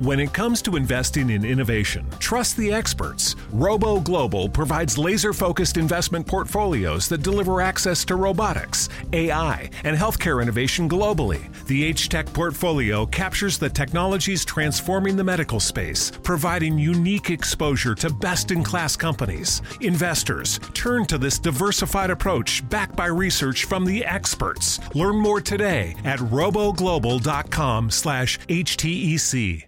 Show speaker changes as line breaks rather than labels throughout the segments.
When it comes to investing in innovation, trust the experts. Robo Global provides laser focused investment portfolios that deliver access to robotics, AI, and healthcare innovation globally. The HTEC portfolio captures the technologies transforming the medical space, providing unique exposure to best in class companies. Investors, turn to this diversified approach backed by research from the experts. Learn more today at roboglobal.com slash HTEC.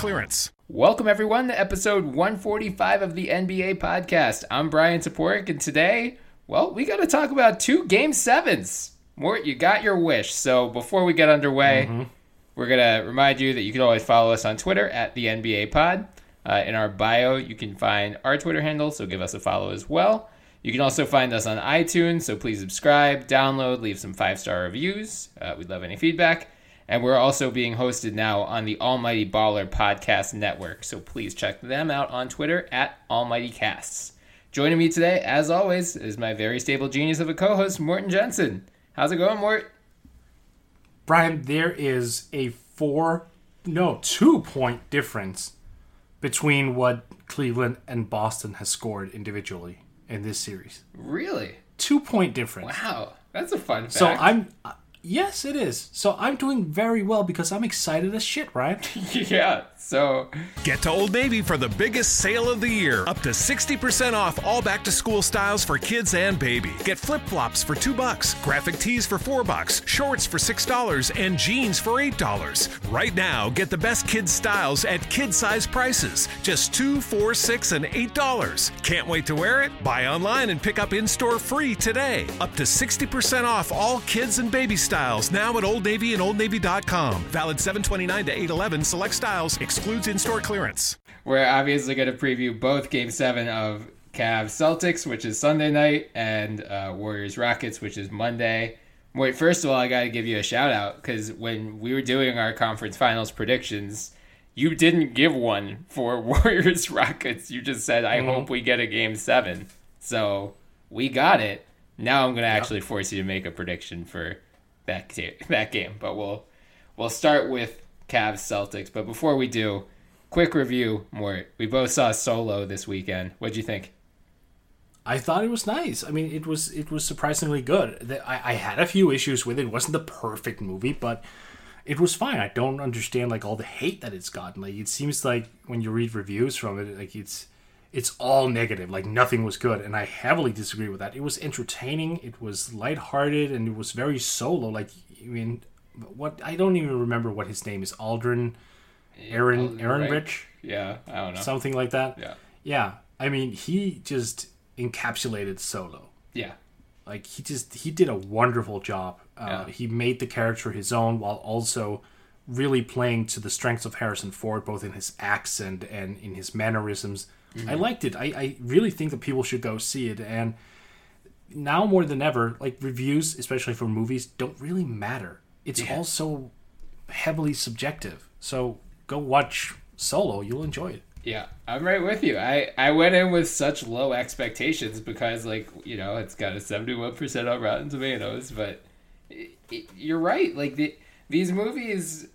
clearance.
Welcome, everyone, to episode 145 of the NBA podcast. I'm Bryan Toporek, and today, well, we got to talk about two game sevens. Mort, you got your wish. So before we get underway, mm-hmm. we're going to remind you that you can always follow us on Twitter at the NBA pod. Uh, in our bio, you can find our Twitter handle, so give us a follow as well. You can also find us on iTunes, so please subscribe, download, leave some five star reviews. Uh, we'd love any feedback. And we're also being hosted now on the Almighty Baller Podcast Network. So please check them out on Twitter at Almighty Casts. Joining me today, as always, is my very stable genius of a co host, Morten Jensen. How's it going, Mort?
Bryan, there is a four, no, two point difference between what Cleveland and Boston has scored individually in this series.
Really?
Two point difference.
Wow. That's a fun fact.
So I'm Yes, it is. So I'm doing very well because I'm excited as shit, right?
yeah. So
get to Old Navy for the biggest sale of the year. Up to 60% off all back to school styles for kids and baby. Get flip flops for 2 bucks, graphic tees for 4 bucks, shorts for $6 and jeans for $8. Right now, get the best kids styles at kid size prices. Just 2, 4, 6 and $8. Can't wait to wear it? Buy online and pick up in-store free today. Up to 60% off all kids and baby styles now at Old Navy and Old OldNavy.com. Valid 729 to 811 select styles excludes in-store clearance.
We're obviously going to preview both Game Seven of Cavs Celtics, which is Sunday night, and uh, Warriors Rockets, which is Monday. Wait, first of all, I got to give you a shout out because when we were doing our conference finals predictions, you didn't give one for Warriors Rockets. You just said, "I mm-hmm. hope we get a Game 7. So we got it. Now I'm going to yep. actually force you to make a prediction for that that game, but we'll we'll start with Cavs Celtics. But before we do, quick review. More, we both saw Solo this weekend. What'd you think?
I thought it was nice. I mean, it was it was surprisingly good. I, I had a few issues with it. It wasn't the perfect movie, but it was fine. I don't understand like all the hate that it's gotten. Like it seems like when you read reviews from it, like it's it's all negative. Like nothing was good, and I heavily disagree with that. It was entertaining. It was lighthearted, and it was very solo. Like I mean, what I don't even remember what his name is. Aldrin, Aaron, Aaron Rich.
Yeah, I don't know.
Something like that.
Yeah.
Yeah. I mean, he just encapsulated Solo.
Yeah.
Like he just he did a wonderful job. Uh, yeah. He made the character his own while also really playing to the strengths of Harrison Ford, both in his accent and in his mannerisms. Mm-hmm. I liked it. I, I really think that people should go see it. And now more than ever, like reviews, especially for movies, don't really matter it's yeah. also heavily subjective. So go watch Solo. You'll enjoy it.
Yeah, I'm right with you. I, I went in with such low expectations because, like, you know, it's got a 71% on Rotten Tomatoes, but it, it, you're right. Like, the, these movies,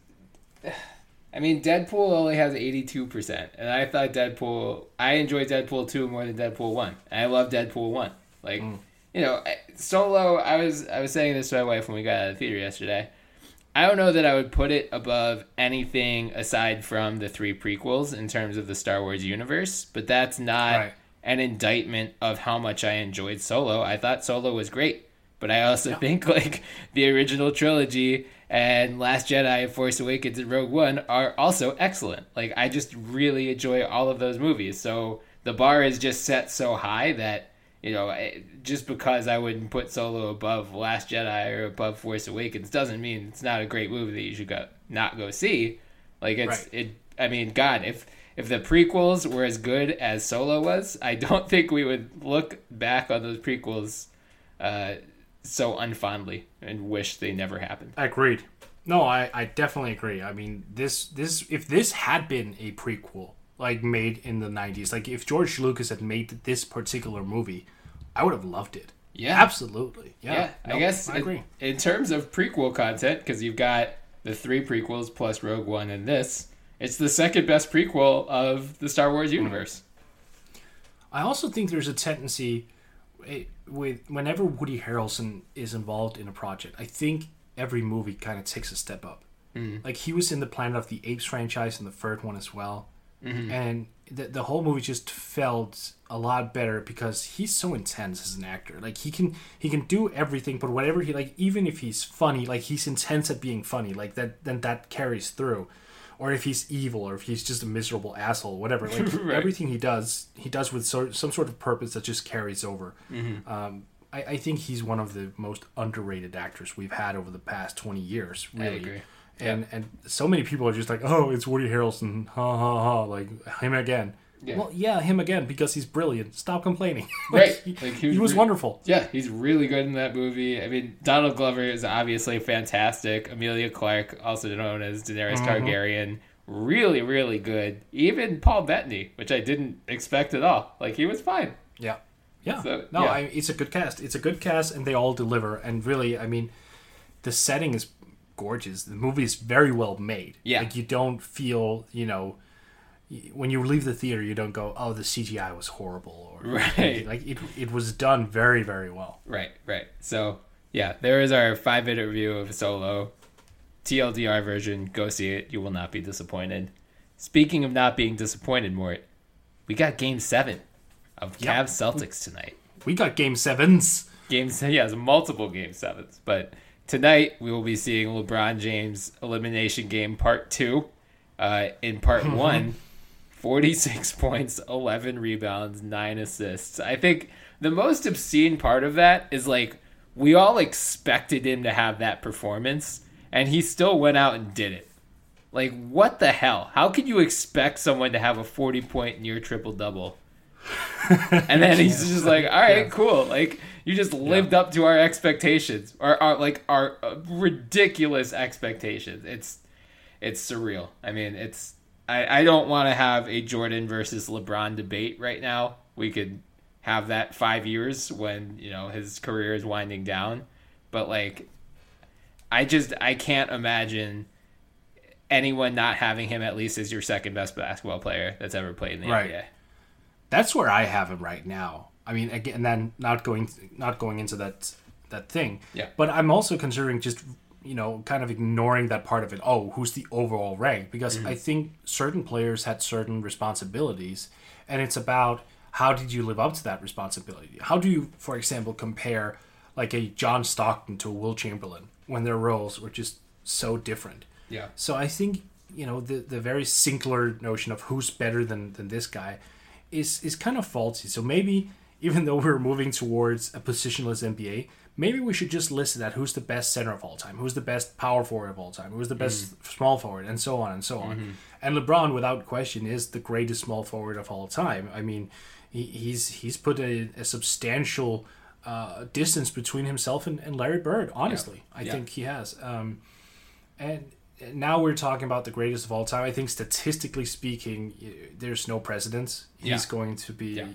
I mean, Deadpool only has 82%, and I thought Deadpool, I enjoyed Deadpool 2 more than Deadpool 1. And I love Deadpool 1. Like, mm. you know, Solo, I was, I was saying this to my wife when we got out of the theater yesterday. I don't know that I would put it above anything aside from the three prequels in terms of the Star Wars universe, but that's not right. an indictment of how much I enjoyed Solo. I thought Solo was great, but I also yeah. think like the original trilogy and Last Jedi, Force Awakens, and Rogue One are also excellent. Like I just really enjoy all of those movies. So the bar is just set so high that you know, just because I wouldn't put Solo above Last Jedi or above Force Awakens doesn't mean it's not a great movie that you should go not go see. Like it's right. it I mean, God, if if the prequels were as good as Solo was, I don't think we would look back on those prequels uh, so unfondly and wish they never happened.
I agreed. No, I, I definitely agree. I mean, this this if this had been a prequel like made in the '90s, like if George Lucas had made this particular movie, I would have loved it.
Yeah.
absolutely. Yeah,
Yeah,
No,
I guess
I agree.
In, in terms of prequel content, because you've got the three prequels plus Rogue One and this, it's the second best prequel of the Star Wars universe.
I also think there's a tendency eh, with whenever Woody Harrelson is involved in a project, I think every movie kind of takes a step up. Mm. Like he was in the Planet of the Apes franchise in the third one as well, mm-hmm. and the the whole movie just felt a lot better because he's so intense as an actor. Like he can he can do everything, but whatever he like, even if he's funny, like he's intense at being funny. Like that, then that carries through. Or if he's evil, or if he's just a miserable asshole, whatever. Like
Right.
everything he does, he does with so, some sort of purpose that just carries over. Um, I, I think he's one of the most underrated actors we've had over the past twenty years. Really,
agree.
and and so many people are just like, oh, it's Woody Harrelson, ha ha ha, like him again.
Yeah.
Well, yeah, him again because he's brilliant. Stop complaining.
Right.
he,
Like,
he was
re-
wonderful.
Yeah, he's really good in that movie. I mean, Donald Glover is obviously fantastic. Emilia Clarke, also known as Daenerys
Mm-hmm.
Targaryen, really, really good. Even Paul Bettany, which I didn't expect at all. Like, he was fine.
Yeah. Yeah.
So,
no,
yeah.
I, it's a good cast. It's a good cast, and they all deliver. And really, I mean, the setting is gorgeous. The movie is very well made.
Yeah.
Like, you don't feel, you know, when you leave the theater, you don't go, oh, the CGI was horrible. Or,
Right.
Like, it, it was done very, very well.
Right, right. So, yeah, there is our five minute review of Solo. TLDR version. Go see it. You will not be disappointed. Speaking of not being disappointed, Mort, we got game seven of
Yep.
Cavs Celtics tonight.
We got game sevens.
Game se- yeah, it's multiple game sevens. But tonight we will be seeing LeBron James elimination game part two. Uh, in part one, 46 points, 11 rebounds, 9 assists. I think the most obscene part of that is like we all expected him to have that performance and he still went out and did it. Like what the hell? How could you expect someone to have a 40 point near triple double? and then he's just like, "All right, cool. Like you just lived up to our expectations, or our like our uh, ridiculous expectations. It's it's surreal. I mean, it's I I don't want to have a Jordan versus LeBron debate right now. We could have that five years when you know his career is winding down, but like, I just I can't imagine anyone not having him at least as your second best basketball player that's ever played in the
Right.
NBA.
That's where I have him right now. I mean, again, then not going not going into that that thing.
Yeah.
But I'm also considering just you know kind of ignoring that part of it. Oh, who's the overall rank? Because mm. I think certain players had certain responsibilities, and it's about how did you live up to that responsibility? How do you, for example, compare like a John Stockton to a Wilt Chamberlain when their roles were just so different?
Yeah.
So I think you know the the very singular notion of who's better than than this guy is is kind of faulty. So maybe even though we're moving towards a positionless NBA, maybe we should just list that who's the best center of all time, who's the best power forward of all time, who's the best small forward, and so on and so on. And LeBron, without question, is the greatest small forward of all time. I mean, he, he's he's put a, a substantial uh, distance between himself and, and Larry Bird. Honestly, I
Yeah.
think he has. Um, and now we're talking about the greatest of all time. I think statistically speaking, there's no precedence. He's
Yeah.
going to be
Yeah.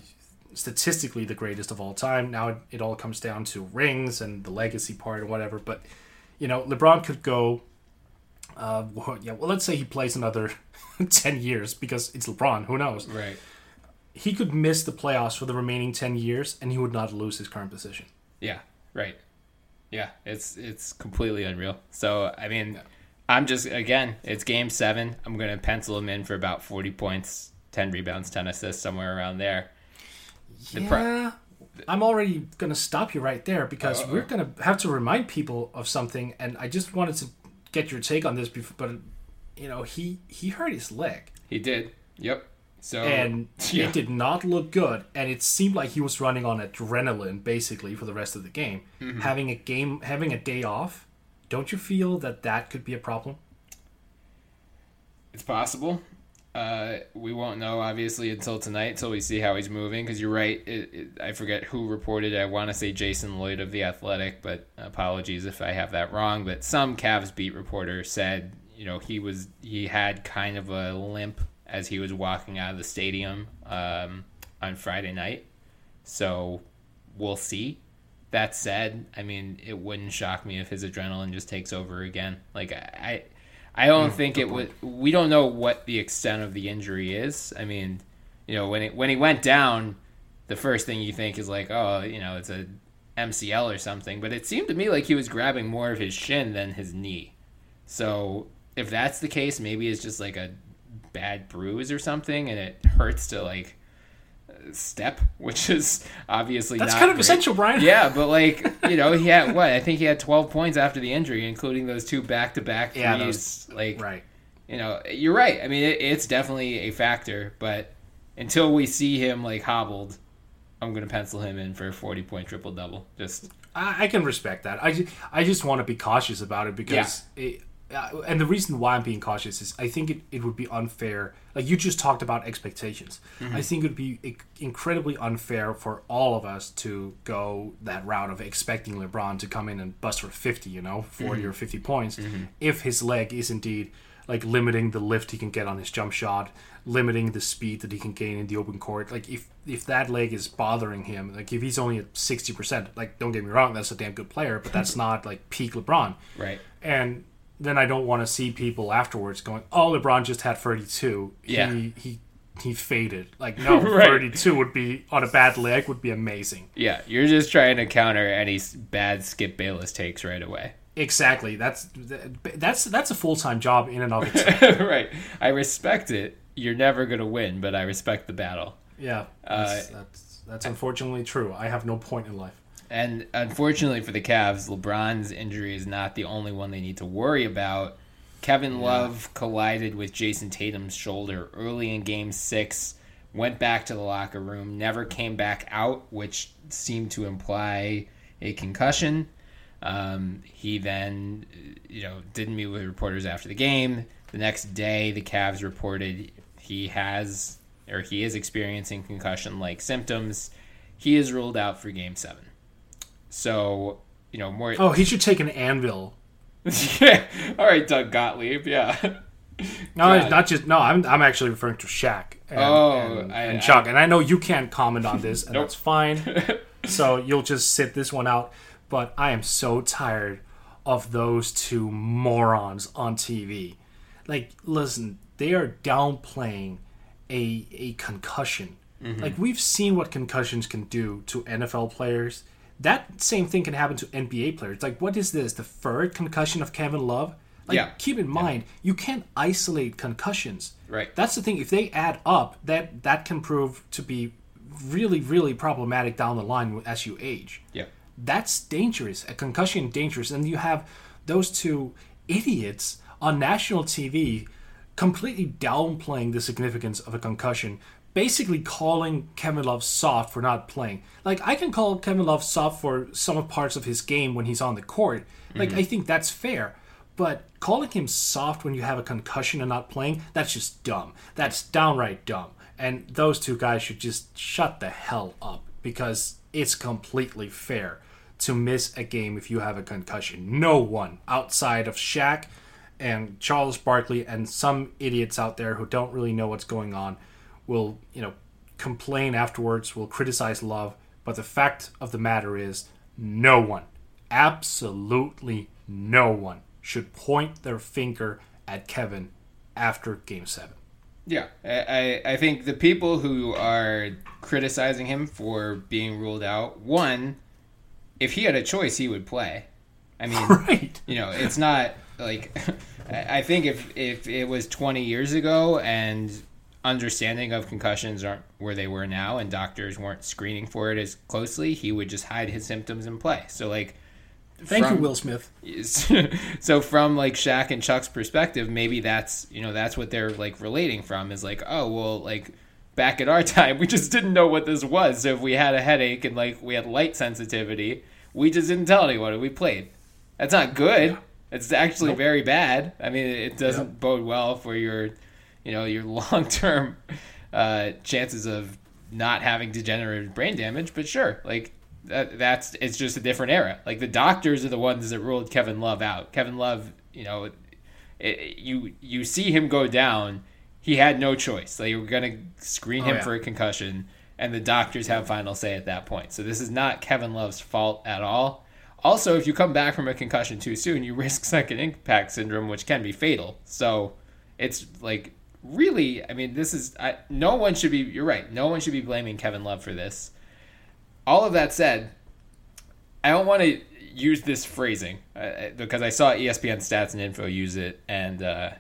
Statistically the greatest of all time. Now it, it all comes down to rings and the legacy part or whatever. But you know, LeBron could go. Uh, well, yeah, well, let's say he plays another ten years because it's LeBron. Who knows?
Right.
He could miss the playoffs for the remaining ten years, and he would not lose his current position.
Yeah, right. Yeah, it's it's completely unreal. So I mean, I'm just again, it's game seven. I'm gonna pencil him in for about 40 points, 10 rebounds, 10 assists, somewhere around there. Pro-
yeah, I'm already gonna stop you right there because we're gonna have to remind people of something, and I just wanted to get your take on this. Before, but you know, he he hurt his leg,
He did. Yep. So
and
yeah,
it did not look good, and it seemed like he was running on adrenaline basically for the rest of the game.
Mm-hmm.
Having a game, having a day off, don't you feel that that could be a problem?
it's possible. Uh, we won't know obviously until tonight, until we see how he's moving. Because you're right, it, it, I forget who reported. I want to say Jason Lloyd of the Athletic, but apologies if I have that wrong. But some Cavs beat reporter said, you know, he was he had kind of a limp as he was walking out of the stadium um, on Friday night. So we'll see. That said, I mean, it wouldn't shock me if his adrenaline just takes over again. Like I, I don't mm, think it would. We don't know what the extent of the injury is. I mean, you know, when it when he went down, the first thing you think is like, oh, you know, it's a MCL or something. But it seemed to me like he was grabbing more of his shin than his knee. So if that's the case, maybe it's just like a bad bruise or something, and it hurts to like step, which is obviously
that's kind of
great.
essential, Bryan.
Yeah, but like you know, he had what I think he had twelve points after the injury, including those two back to back threes. Yeah, those, like
right.
You know, you're right. I mean, it, it's definitely a factor, but until we see him like hobbled, I'm going to pencil him in for a 40 point triple double. Just
I, I, can respect that. I just, I just want to be cautious about it because yeah. it, and the reason why I'm being cautious is I think it, it would be unfair. Like you just talked about expectations. Mm-hmm. I think it would be incredibly unfair for all of us to go that route of expecting LeBron to come in and bust for 50, you know, 40 mm-hmm. or 50 points, mm-hmm. if his leg is indeed like limiting the lift he can get on his jump shot, limiting the speed that he can gain in the open court. Like if if that leg is bothering him, like if he's only at 60%, like don't get me wrong, that's a damn good player, but that's not like peak LeBron.
Right.
And then I don't want to see people afterwards going, "Oh, LeBron just had 32.
Yeah.
He he he faded." Like, no, right. 32 would be on a bad leg would be amazing.
Yeah, you're just trying to counter any bad Skip Bayless takes right away.
Exactly. That's that's that's a full time job in and of itself.
right. I respect it. You're never gonna win, but I respect the battle.
Yeah. That's uh, that's, that's unfortunately true. I have no point in life.
And unfortunately for the Cavs, LeBron's injury is not the only one they need to worry about. Kevin yeah. Love collided with Jayson Tatum's shoulder early in game six, went back to the locker room, never came back out, which seemed to imply a concussion. Um, he then, you know, didn't meet with reporters after the game. The next day, the Cavs reported he has or he is experiencing concussion like symptoms. He is ruled out for game seven. So, you know, more.
Oh, he should take an anvil.
yeah. All right, Doug Gottlieb. Yeah.
no, God. not just no. I'm I'm actually referring to Shaq. And, oh, and, I, and Chuck, I, and I know you can't comment on this, and nope. that's fine. so you'll just sit this one out. But I am so tired of those two morons on TV. Like, listen, they are downplaying a a concussion. Mm-hmm. Like we've seen what concussions can do to NFL players that same thing can happen to NBA players. Like, what is this? The third concussion of Kevin Love? Like,
yeah.
keep in mind, yeah. you can't isolate concussions.
Right.
That's the thing. If they add up, that that can prove to be really, really problematic down the line as you age.
Yeah.
That's dangerous. A concussion dangerous, and you have those two idiots on national TV completely downplaying the significance of a concussion basically calling Kevin Love soft for not playing. Like I can call Kevin Love soft for some parts of his game when he's on the court. Like mm-hmm. I think that's fair. But calling him soft when you have a concussion and not playing, that's just dumb. That's downright dumb. And those two guys should just shut the hell up because it's completely fair to miss a game if you have a concussion. No one outside of Shaq and Charles Barkley and some idiots out there who don't really know what's going on will, you know, complain afterwards, will criticize love, but the fact of the matter is no one, absolutely no one should point their finger at Kevin after game 7.
Yeah, I, I think the people who are criticizing him for being ruled out, one, if he had a choice, he would play. I mean,
right.
you know, it's not like I think if if it was 20 years ago and understanding of concussions aren't where they were now and doctors weren't screening for it as closely, he would just hide his symptoms and play. So like
Thank from, you, Will Smith.
so from like Shaq and Chuck's perspective, maybe that's you know, that's what they're like relating from is like, oh well like back at our time we just didn't know what this was. So if we had a headache and like we had light sensitivity, we just didn't tell anyone and we played. That's not good. It's actually nope. very bad. I mean, it doesn't yep. bode well for your you know your long term uh, chances of not having degenerative brain damage. But sure, like that, that's it's just a different era. Like the doctors are the ones that ruled Kevin Love out. Kevin Love, you know, it, you you see him go down. He had no choice. They were gonna screen
Oh,
him
yeah.
for a concussion, and the doctors have final say at that point. So this is not Kevin Love's fault at all. Also, if you come back from a concussion too soon, you risk second impact syndrome, which can be fatal. So it's like really, I mean, this is I, no one should be. You're right. No one should be blaming Kevin Love for this. All of that said, I don't want to use this phrasing uh, because I saw ESPN Stats and Info use it, and uh,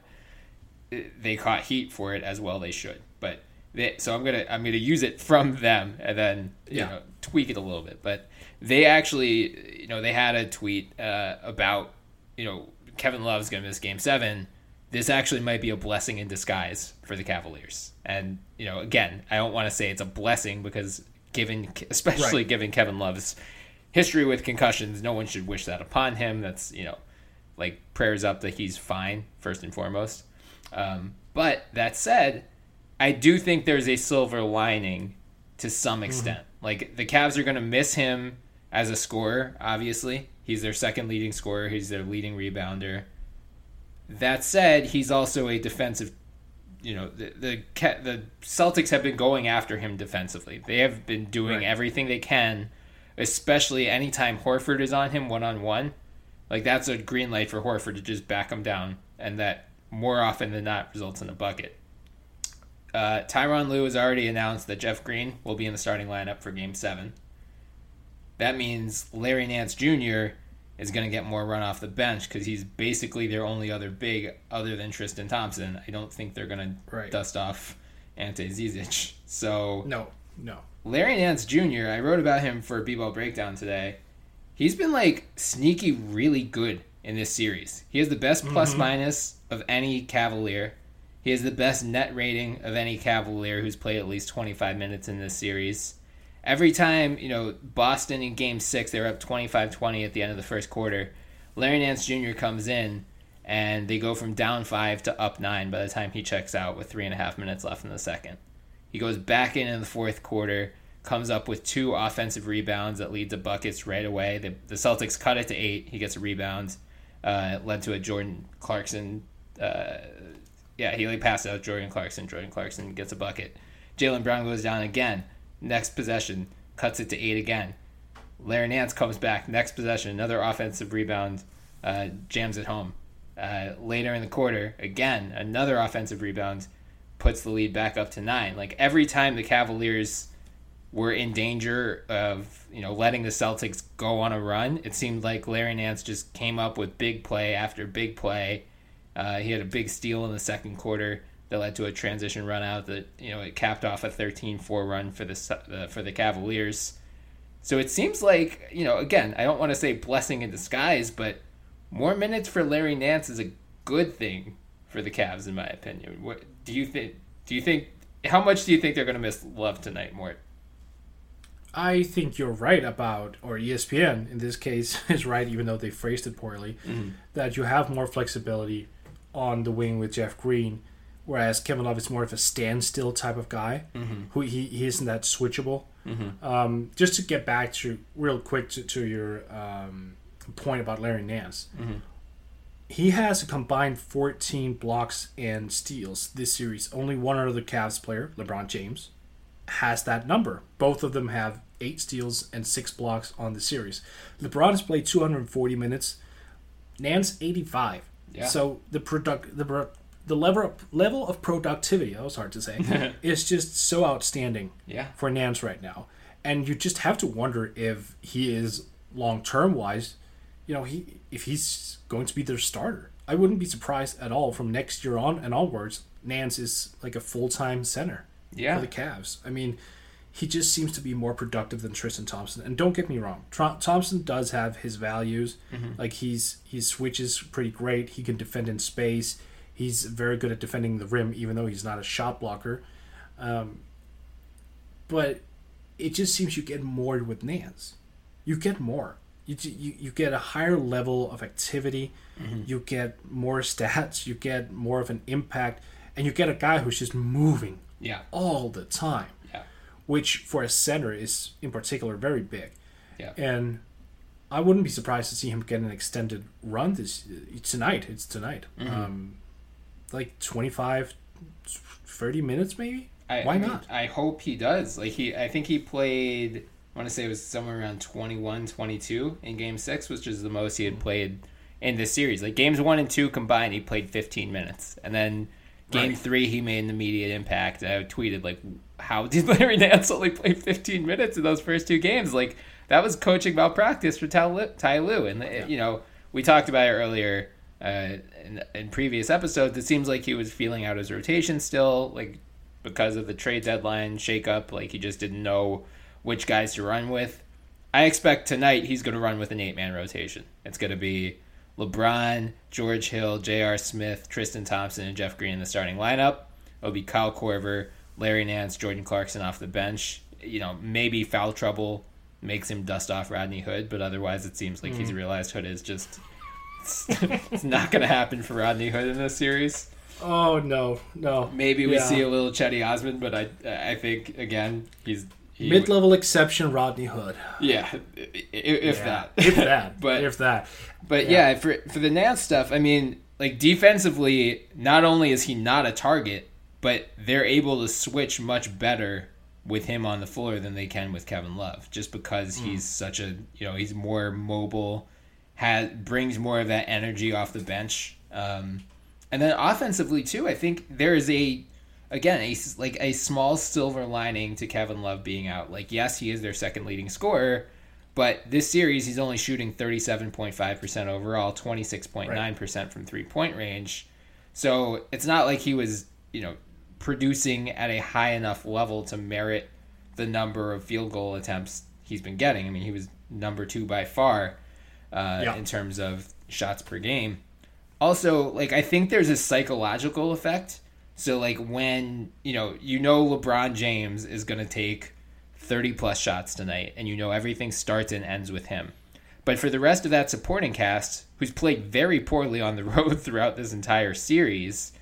they caught heat for it as well. They should, but they, so I'm gonna I'm gonna use it from them and then you
Yeah.
know tweak it a little bit. But they actually, you know, they had a tweet uh, about you know Kevin Love's gonna miss Game Seven. This actually might be a blessing in disguise for the Cavaliers. And you know, again, I don't want to say it's a blessing because given, especially
Right.
given Kevin Love's history with concussions, no one should wish that upon him. That's you know, like prayers up that he's fine first and foremost. Um, but that said, I do think there's a silver lining to some extent. Like the Cavs are going to miss him as a scorer. Obviously, he's their second leading scorer. He's their leading rebounder. That said, he's also a defensive. You know the the the Celtics have been going after him defensively. They have been doing
Right.
everything they can, especially anytime Horford is on him one on one. Like that's a green light for Horford to just back him down, and that more often than not results in a bucket. Uh, Tyronn Lue has already announced that Jeff Green will be in the starting lineup for Game Seven. That means Larry Nance Jr. is going to get more run off the bench because he's basically their only other big other than Tristan Thompson. I don't think they're going to dust off Ante Zizic. So
No, no.
Larry Nance Jr. I wrote about him for B-Ball Breakdown today. He's been like sneaky really good in this series. He has the best mm-hmm. plus minus of any Cavalier. He has the best net rating of any Cavalier who's played at least 25 minutes in this series. Every time, you know, Boston in game six, they were up 25 20 at the end of the first quarter. Larry Nance Jr. comes in and they go from down five to up nine by the time he checks out with three and a half minutes left in the second. He goes back in in the fourth quarter, comes up with two offensive rebounds that lead to buckets right away. The, the Celtics cut it to eight. He gets a rebound, uh, led to a Jordan Clarkson. Uh, yeah, he like passed out Jordan Clarkson. Jordan Clarkson gets a bucket. Jaylen Brown goes down again. Next possession, cuts it to eight again. Larry Nance comes back. Next possession, another offensive rebound, uh, jams it home. Uh, later in the quarter, again, another offensive rebound puts the lead back up to nine. Like every time the Cavaliers were in danger of you know letting the Celtics go on a run, it seemed like Larry Nance just came up with big play after big play. Uh, he had a big steal in the second quarter that led to a transition run out that you know it capped off a 13-4 run for the uh, for the Cavaliers. So it seems like you know again I don't want to say blessing in disguise, but more minutes for Larry Nance is a good thing for the Cavs in my opinion. What do you think? Do you think how much do you think they're going to miss Love tonight, Mort?
I think you're right about, or ESPN in this case is right, even though they phrased it poorly, that you have more flexibility on the wing with Jeff Green, whereas Kevin Love is more of a standstill type of guy, who he, he isn't that switchable. Um, just to get back to real quick to, to your um, point about Larry Nance, he has a combined 14 blocks and steals this series. Only one other Cavs player, LeBron James, has that number. Both of them have eight steals and six blocks on the series. LeBron has played 240 minutes. Nance 85.
Yeah.
So the product the the level of, level of productivity that was hard to say is just so outstanding
Yeah.
for Nance right now, and you just have to wonder if he is long term wise, you know, he if he's going to be their starter. I wouldn't be surprised at all from next year on and onwards. Nance is like a full time center
Yeah.
for the Cavs. I mean, he just seems to be more productive than Tristan Thompson. And don't get me wrong, Tr- Thompson does have his values. Mm-hmm. Like he's he switches pretty great. He can defend in space. He's very good at defending the rim, even though he's not a shot blocker. Um, but it just seems you get more with Nance. You get more. You, you, you get a higher level of activity. You get more stats. You get more of an impact. and you get a guy who's just moving
Yeah.
all the time,
Yeah.
which for a center is in particular very big.
Yeah.
And I wouldn't be surprised to see him get an extended run this tonight. It's tonight.
Mm-hmm.
Um, like 25, 30 minutes maybe.
I,
Why
I mean,
not?
I hope he does. Like he, I think he played. I want to say it was somewhere around 21, 22 in Game Six, which is the most he had played in this series. Like games one and two combined, he played fifteen minutes, and then Game
Right.
three he made an immediate impact. I tweeted like, "How did Larry Nance only play fifteen minutes in those first two games? Like that was coaching malpractice for Ty Lue, Ty Lue." And uh, you know, we talked about it earlier uh, in, in previous episodes. It seems like he was feeling out his rotation still, like because of the trade deadline shakeup. Like he just didn't know which guys to run with. I expect tonight he's going to run with an eight man rotation. It's going to be LeBron, George Hill, J.R. Smith, Tristan Thompson, and Jeff Green in the starting lineup. It'll be Kyle Korver, Larry Nance, Jordan Clarkson off the bench. You know, maybe foul trouble makes him dust off Rodney Hood, but otherwise it seems like he's realized Hood is just. it's not going to happen for Rodney Hood in this series.
Oh no, no.
Maybe we
Yeah.
see a little Cedi Osman, but I I think again he's he,
Mid-level exception, Rodney Hood.
Yeah, if
Yeah.
that,
if that,
But-
if that.
But yeah. for for the Nance stuff, I mean, like defensively, not only is he not a target, but they're able to switch much better with him on the floor than they can with Kevin Love, just because hmm. he's such a you know he's more mobile, has brings more of that energy off the bench, um, and then offensively too. I think there is a again a like a small silver lining to Kevin Love being out. Like yes, he is their second leading scorer. But this series, he's only shooting 37.5% overall, 26.9% from three point range. So it's not like he was, you know, producing at a high enough level to merit the number of field goal attempts he's been getting. I mean, he was number two by far uh,
Yeah.
in terms of shots per game. Also, like, I think there's a psychological effect. So, like, when, you know, you know LeBron James is going to take 30 plus shots tonight, and you know everything starts and ends with him. But for the rest of that supporting cast, who's played very poorly on the road throughout this entire series,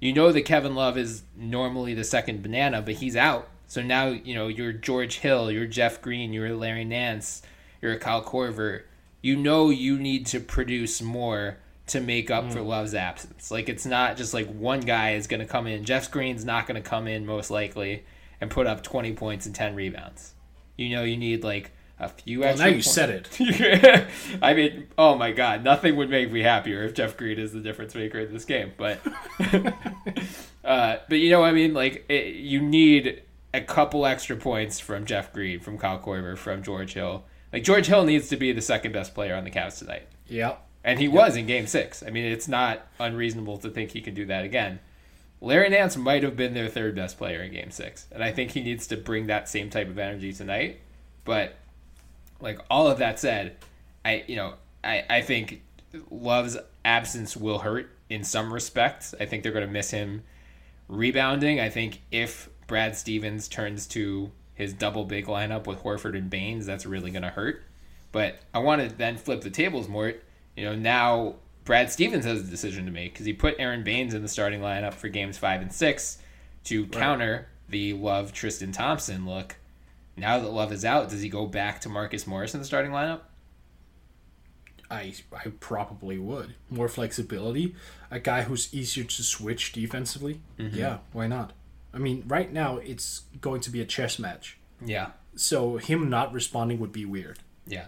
you know that Kevin Love is normally the second banana, but he's out. So now, you know, you're George Hill, you're Jeff Green, you're Larry Nance, you're Kyle Korver. You know you need to produce more to make up for Love's absence. Like it's not just like one guy is going to come in. Jeff Green's not going to come in most likely and put up 20 points and 10 rebounds. You know you need like a few
Well,
extra
now you
points.
said it.
I mean, oh my god, nothing would make me happier if Jeff Green is the difference maker in this game. But, uh, but you know, what I mean, like it, you need a couple extra points from Jeff Green, from Kyle Korver, from George Hill. Like George Hill needs to be the second best player on the Cavs tonight,
Yeah.
and he was in Game Six. I mean, it's not unreasonable to think he can do that again. Larry Nance might have been their third best player in Game Six, and I think he needs to bring that same type of energy tonight. But like all of that said, I you know I I think Love's absence will hurt in some respects. I think they're going to miss him rebounding. I think if Brad Stevens turns to his double big lineup with Horford and Baynes, that's really going to hurt. But I want to then flip the tables, Mort. You know, now Brad Stevens has a decision to make because he put Aron Baynes in the starting lineup for games five and six to counter the Love Tristan Thompson look. Now that Love is out, does he go back to Marcus Morris in the starting lineup?
I I probably would. More flexibility. A guy who's easier to switch defensively.
Mm-hmm.
Yeah, why not? I mean, right now it's going to be a chess match.
Yeah.
So him not responding would be weird.
Yeah.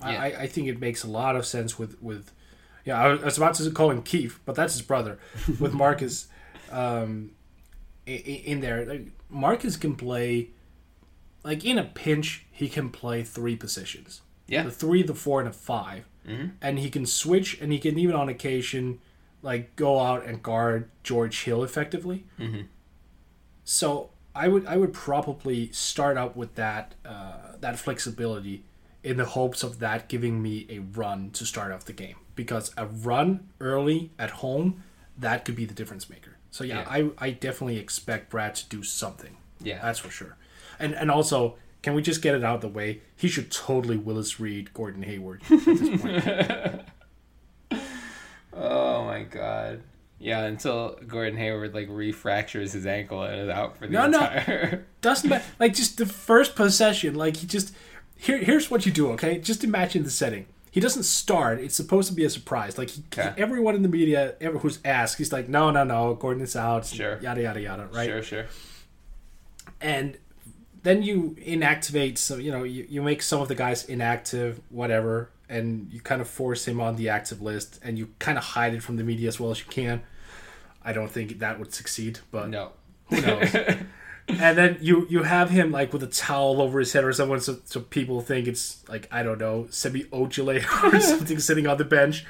I,
Yeah.
I, I think it makes a lot of sense with with yeah I was, about to call him Keith but that's his brother with Marcus um, in there like, Marcus can play like in a pinch he can play three positions
Yeah.
the three the four and the 5
Mm-hmm.
and he can switch and he can even on occasion like go out and guard George Hill effectively
Mm-hmm.
So I would I would probably start out with that uh, that flexibility in the hopes of that giving me a run to start off the game because a run early at home that could be the difference maker. So yeah, I I definitely expect Brad to do something.
Yeah.
that's for sure. And and also, can we just get it out of the way? He should totally Willis Reed Gordon Hayward at this point.
Oh my god. Yeah, until Gordon Hayward like refractures his ankle and is out for the
No, no.
entire.
Doesn't matter. Like just the first possession, like he just here. Here's what you do. Okay, just imagine the setting. He doesn't start. It's supposed to be a surprise. Like he,
Okay.
everyone in the media, ever who's asked, he's like, no, no, no. Gordon is out.
Sure.
Yada yada yada. Right.
Sure, sure.
and then you inactivate so you know you, you make some of the guys inactive whatever and you kind of force him on the active list and you kind of hide it from the media as well as you can. I don't think that would succeed but
No.
who knows? And then you you have him like with a towel over his head or someone so, so people think it's like i don't know Semi Ojeleye or something sitting on the bench.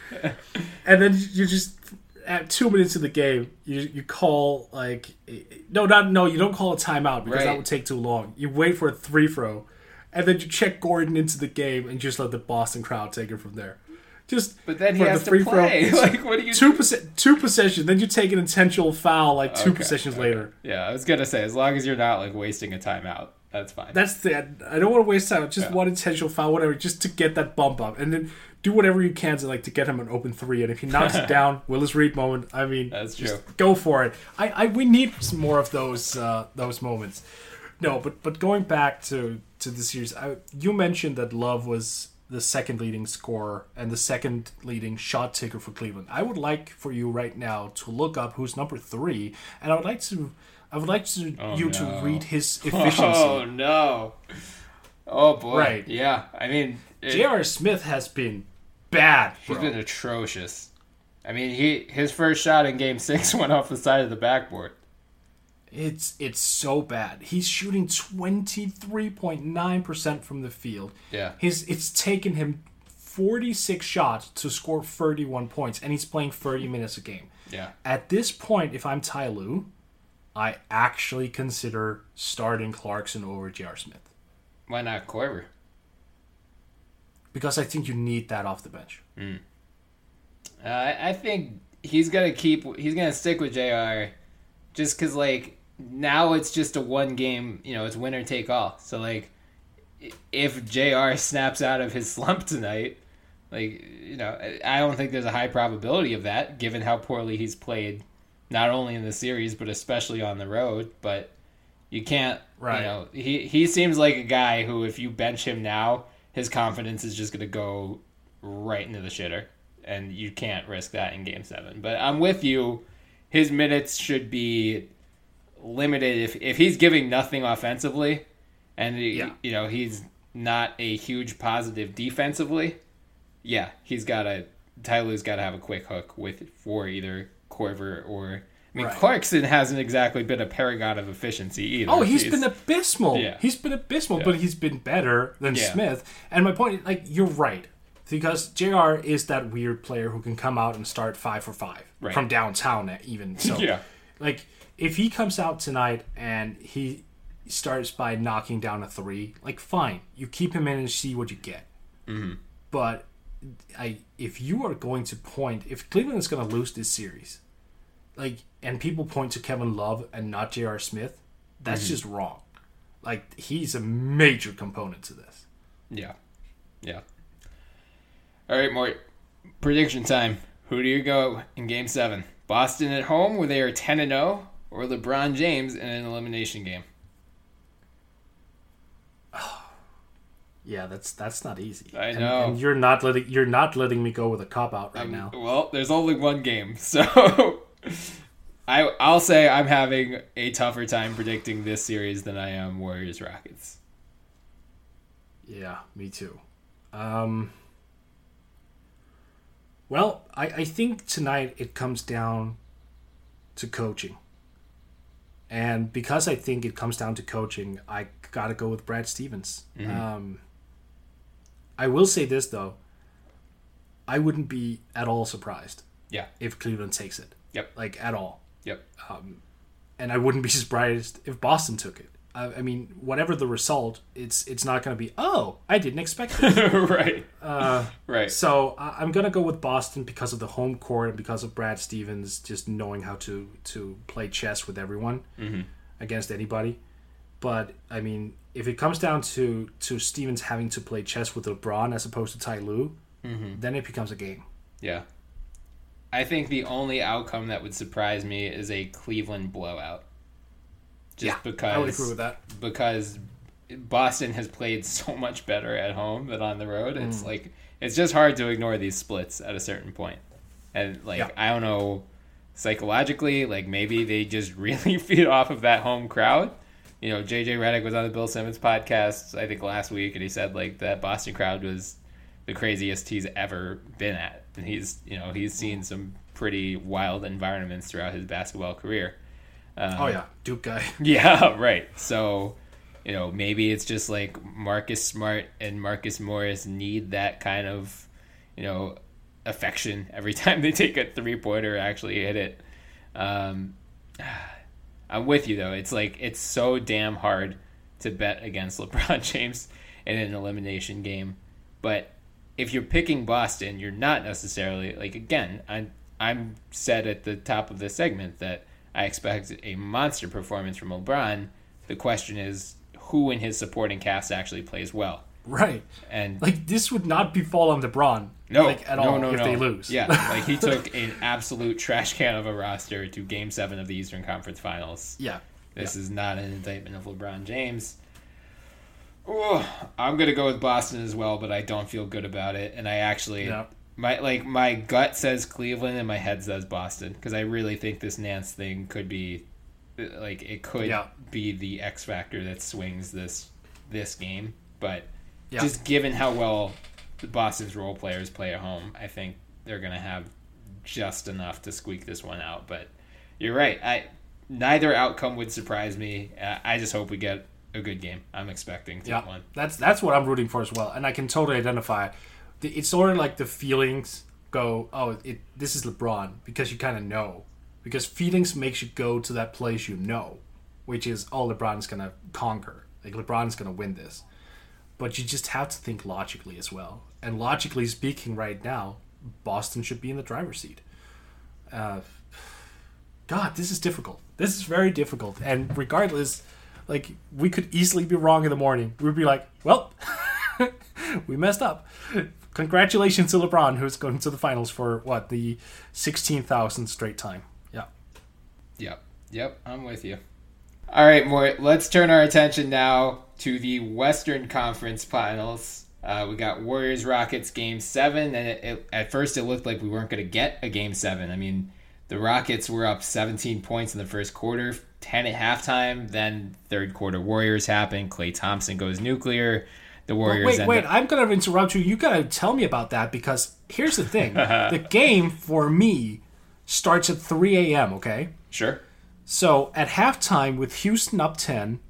And then you just at two minutes of the game you you call like no not no you don't call a timeout because that would take too long. You wait for a three throw and then you check gordon into the game and just let the boston crowd take it from there just
But then he has
the
to
free throw,
play. like, what do you?
two percent two possessions then you take an intentional foul like two
Okay,
possessions
okay.
later
Yeah, I was gonna say as long as you're not like wasting a timeout, that's fine.
That's the. I don't want to waste time. Just one intentional foul, whatever, just to get that bump up, and then do whatever you can to like to get him an open three. And if he knocks it down, Willis Reed moment. I mean,
That's
just
true.
Go for it. I, I we need some more of those uh, those moments. No, but but going back to to the series, I, you mentioned that Love was the second leading scorer and the second leading shot taker for Cleveland. I would like for you right now to look up who's number three, and I would like to. I would like to, oh, you to read his efficiency.
Oh no! Oh boy!
Right.
Yeah. I mean, it,
J.R. Smith has been bad.
He's been atrocious. I mean, he his first shot in Game Six went off the side of the backboard.
It's it's so bad. He's shooting twenty three point nine percent from the field.
Yeah.
His it's taken him forty six shots to score thirty one points, and he's playing thirty minutes a game.
Yeah.
At this point, if I'm Ty Lue, I actually consider starting Clarkson over J.R. Smith
Why not Korver?
because I think you need that off the bench.
Uh, I I think he's gonna keep. He's gonna stick with Jr. Just because like now it's just a one game. You know, it's winner take all. So like, if Jr. snaps out of his slump tonight, like you know, I- don't think there's a high probability of that, given how poorly he's played, not only in the series but especially on the road. But you can't.
Right.
You know, he he seems like a guy who, if you bench him now, his confidence is just gonna go right into the shitter, and you can't risk that in Game Seven. But I'm with you. His minutes should be limited if if he's giving nothing offensively, and
Yeah.
you know he's not a huge positive defensively. Yeah, he's got to. Tyler's got to have a quick hook with for either Korver or. I mean,
Right.
Clarkson hasn't exactly been a paragon of efficiency either.
Oh, he's been abysmal.
Yeah.
He's been abysmal,
Yeah.
but he's been better than
Yeah.
Smith. And my point, like, you're right. Because JR is that weird player who can come out and start five for five
Right.
from downtown, even. So,
Yeah.
like, if he comes out tonight and he starts by knocking down a three, like, fine. You keep him in and see what you get.
Mm-hmm.
But I, if you are going to point, if Cleveland is going to lose this series, like, and people point to Kevin Love and not J.R. Smith, that's
Mm-hmm.
just wrong. Like, he's a major component to this.
Yeah. Yeah. All right, Mort. Prediction time. Who do you go in game seven? Boston at home, where they are 10 and 0, or LeBron James in an elimination game?
Oh, Yeah, that's that's not easy.
I know.
and, you're not letting you're not letting me go with a cop out right now.
Well, there's only one game, so I I'll say I'm having a tougher time predicting this series than I am Warriors Rockets.
Yeah, me too. Um, well, I, I think tonight it comes down to coaching. And because I think it comes down to coaching, I got to go with Brad Stevens. Um, I will say this, though. I wouldn't be at all surprised
Yeah.
if Cleveland takes it.
Yep.
Like, at all.
Yep.
And I wouldn't be surprised if Boston took it. I, I mean, whatever the result, it's it's not going to be, oh, I didn't expect it.
right. Uh, right.
So I- I'm gonna go with Boston because of the home court and because of Brad Stevens just knowing how to to play chess with everyone mm-hmm. against anybody. But I mean, if it comes down to to Stevens having to play chess with LeBron as opposed to Ty Lue, mm-hmm. then it becomes a game.
Yeah. I think the only outcome that would surprise me is a Cleveland blowout. Just because
I would agree with that.
because Boston has played so much better at home than on the road. It's
Mm.
like it's just hard to ignore these splits at a certain point. And like
Yeah.
I don't know psychologically, like maybe they just really feed off of that home crowd. You know, JJ Redick was on the Bill Simmons podcast I think last week and he said like that Boston crowd was the craziest he's ever been at. And he's, you know, he's seen some pretty wild environments throughout his basketball career. Um,
Oh yeah, Duke guy.
yeah, right. So, you know, maybe it's just like Marcus Smart and Marcus Morris need that kind of, you know, affection every time they take a three pointer actually hit it. Um, I'm with you though. It's like it's so damn hard to bet against LeBron James in an elimination game, but if you're picking Boston, you're not necessarily like again. I'm I'm said at the top of the segment that I expect a monster performance from LeBron. The question is who in his supporting cast actually plays well,
Right.
and
Like this would not be befall on LeBron.
no,
like at
no,
all
no,
if
no.
they lose.
Yeah, like he took an absolute trash can of a roster to Game Seven of the Eastern Conference Finals.
yeah.
This is not an indictment of LeBron James. Oh, I'm gonna go with Boston as well, but I don't feel good about it. And I actually,
Yeah.
My like my gut says Cleveland and my head says Boston because I really think this Nance thing could be, like, it could
Yeah.
be the X factor that swings this this game. But
Yeah.
just given how well the Boston's role players play at home, I think they're gonna have just enough to squeak this one out. But you're right. I neither outcome would surprise me. Uh, I just hope we get a good game. I'm expecting to
Yeah,
one.
that's that's what I'm rooting for as well, and I can totally identify. It's sort of like the feelings go, oh, it this is LeBron because you kind of know, because feelings makes you go to that place you know, which is oh, LeBron's gonna conquer, like LeBron's gonna win this, but you just have to think logically as well, and logically speaking, right now, Boston should be in the driver's seat. Uh, God, this is difficult. This is very difficult, and regardless like we could easily be wrong in the morning. We'd be like, well, we messed up. Congratulations to LeBron, who's going to the finals for what the sixteen thousand straight time. Yeah,
Yep. Yep. I'm with you. All right, Mort. Let's turn our attention now to the Western Conference Finals. Uh, we got Warriors Rockets game seven, and it, it, at first it looked like we weren't going to get a game seven. I mean, the Rockets were up 17 points in the first quarter, 10 at halftime. Then third quarter Warriors happen. Klay Thompson goes nuclear. The Warriors
wait, wait.
up-
I'm gonna interrupt you. You gotta tell me about that because here's the thing: the game for me starts at three a.m. Okay,
sure.
So at halftime with Houston up 10,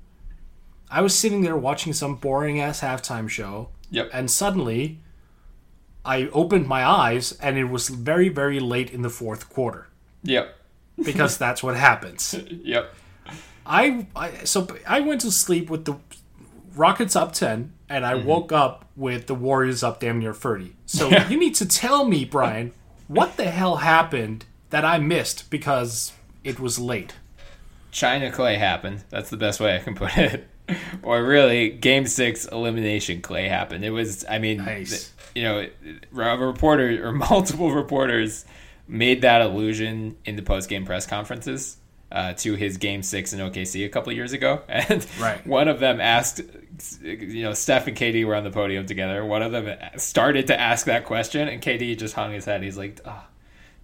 I was sitting there watching some boring ass halftime show.
Yep.
And suddenly I opened my eyes and it was very, very late in the fourth quarter
Yep.
because that's what happens.
Yep.
I, I so I went to sleep with the Rockets up 10 and I
Mm-hmm.
woke up with the Warriors up damn near 30. So you need to tell me, Bryan, what the hell happened that I missed because it was late.
China Klay happened. That's the best way I can put it. or really, Game Six elimination Klay happened. It was, I mean,
Nice.
you know, a reporter or multiple reporters made that allusion in the post game press conferences uh, to his Game Six in OKC a couple years ago, and
Right.
one of them asked, you know, Steph and KD were on the podium together. One of them started to ask that question, and KD just hung his head. He's like, oh,